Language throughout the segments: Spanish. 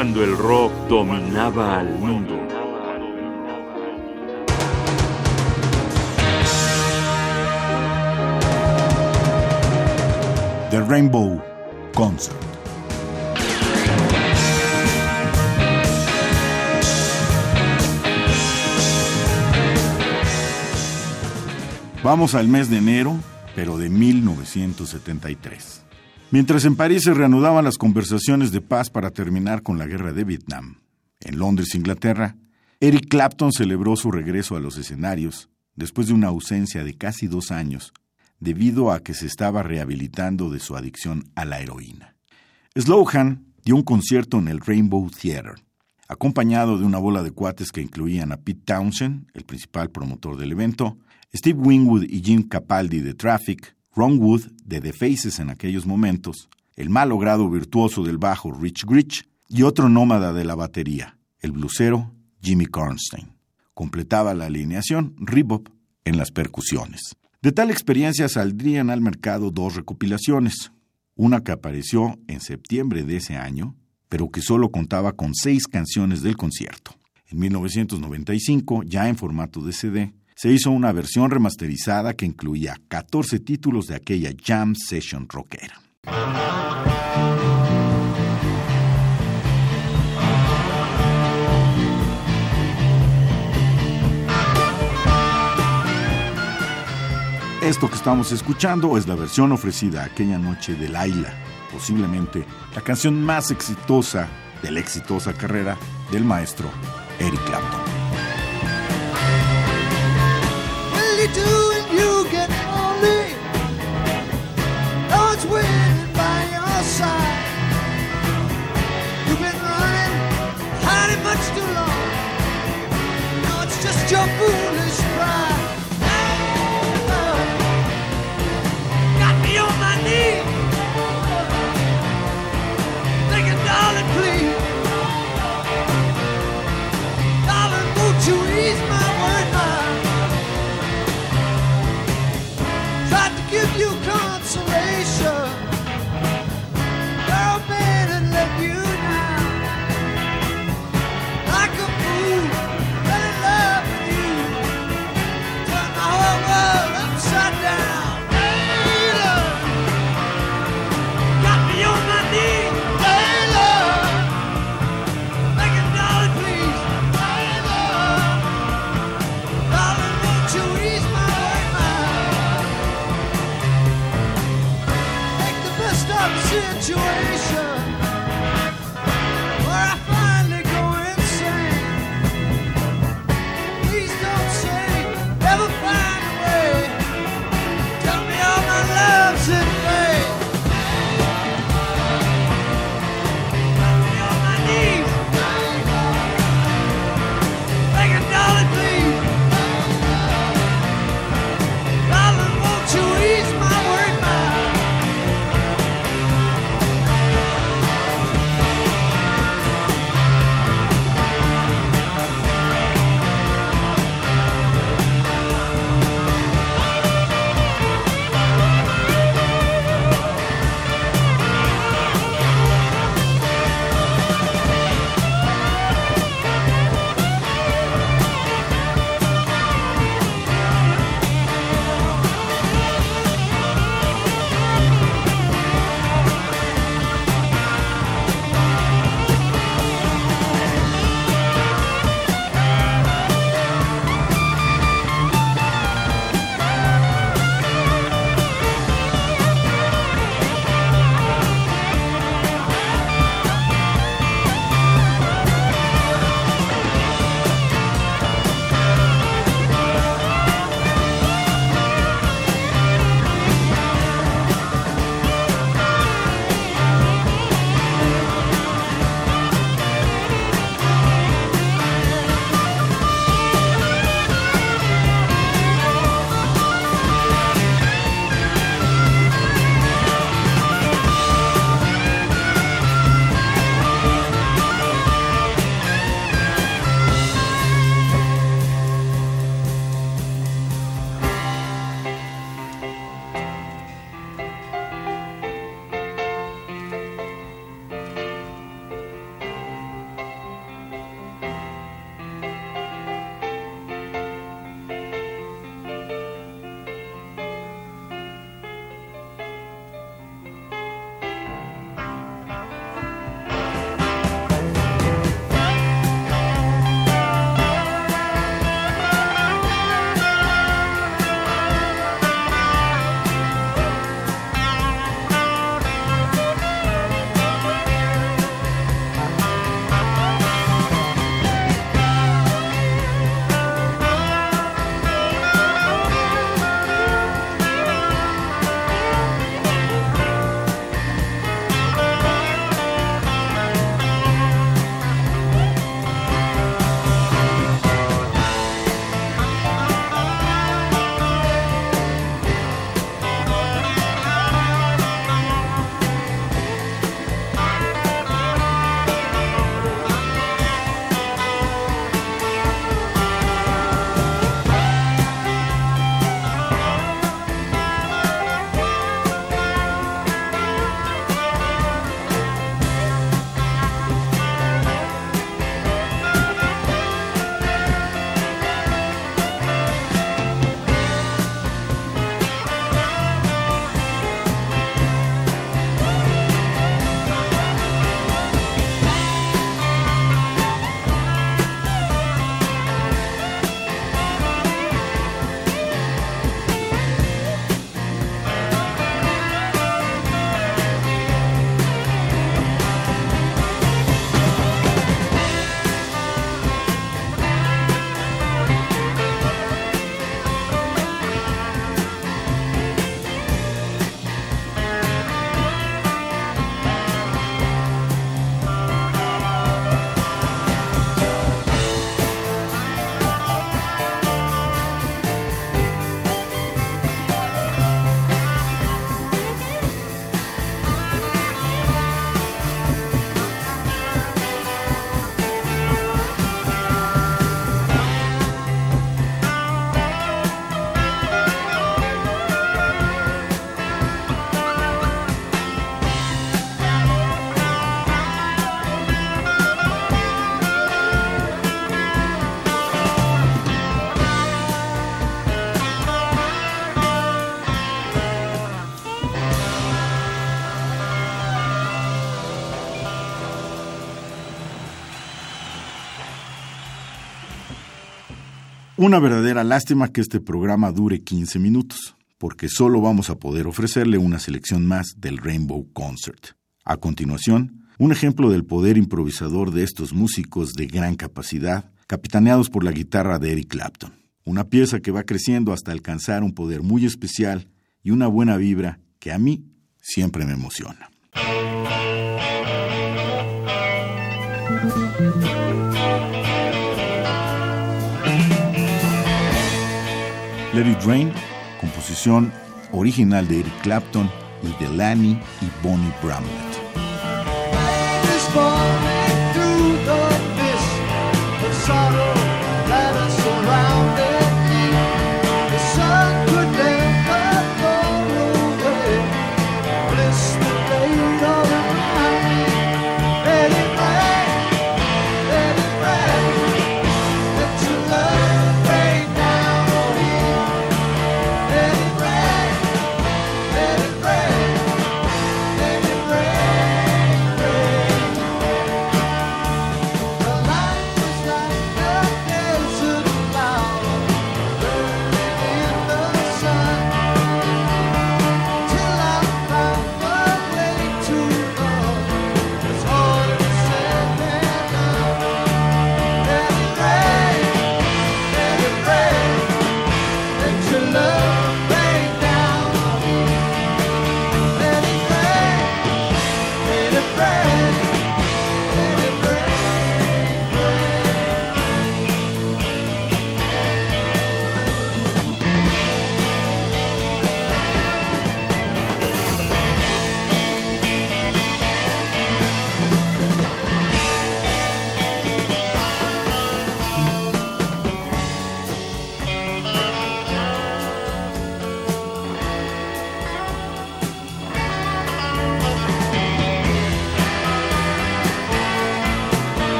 cuando el rock dominaba al mundo. The Rainbow Concert. Vamos al mes de enero, pero de 1973. Mientras en París se reanudaban las conversaciones de paz para terminar con la guerra de Vietnam, en Londres, Inglaterra, Eric Clapton celebró su regreso a los escenarios después de una ausencia de casi dos años debido a que se estaba rehabilitando de su adicción a la heroína. Slowhan dio un concierto en el Rainbow Theatre, acompañado de una bola de cuates que incluían a Pete Townshend, el principal promotor del evento, Steve Wingwood y Jim Capaldi de Traffic, Ron Wood de The Faces en aquellos momentos, el malogrado virtuoso del bajo Rich Grich y otro nómada de la batería, el blusero Jimmy Karnstein. Completaba la alineación Rebop en las percusiones. De tal experiencia saldrían al mercado dos recopilaciones, una que apareció en septiembre de ese año, pero que solo contaba con seis canciones del concierto. En 1995, ya en formato de CD, se hizo una versión remasterizada que incluía 14 títulos de aquella jam session rockera. Esto que estamos escuchando es la versión ofrecida aquella noche de Laila, posiblemente la canción más exitosa de la exitosa carrera del maestro Eric Clapton. do doing, you get only know it's winning by your side. You've been running hiding much too long. Now it's just your foolish. Una verdadera lástima que este programa dure 15 minutos, porque solo vamos a poder ofrecerle una selección más del Rainbow Concert. A continuación, un ejemplo del poder improvisador de estos músicos de gran capacidad, capitaneados por la guitarra de Eric Clapton. Una pieza que va creciendo hasta alcanzar un poder muy especial y una buena vibra que a mí siempre me emociona. Let It Rain, composición original de Eric Clapton y de Lanny y Bonnie Bramlett.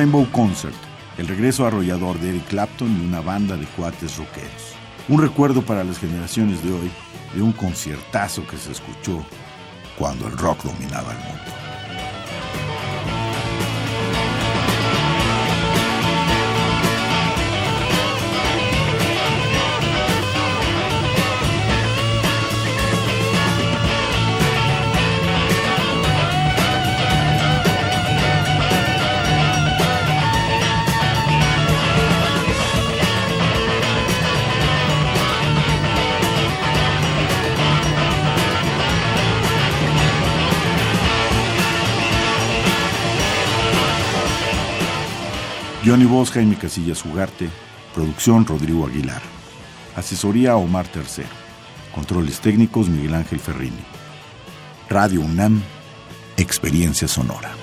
Rainbow Concert, el regreso arrollador de Eric Clapton y una banda de cuates rockeros. Un recuerdo para las generaciones de hoy de un conciertazo que se escuchó cuando el rock dominaba el mundo. Johnny Voz, Jaime Casillas Ugarte. Producción Rodrigo Aguilar. Asesoría Omar Tercero. Controles técnicos Miguel Ángel Ferrini. Radio UNAM. Experiencia sonora.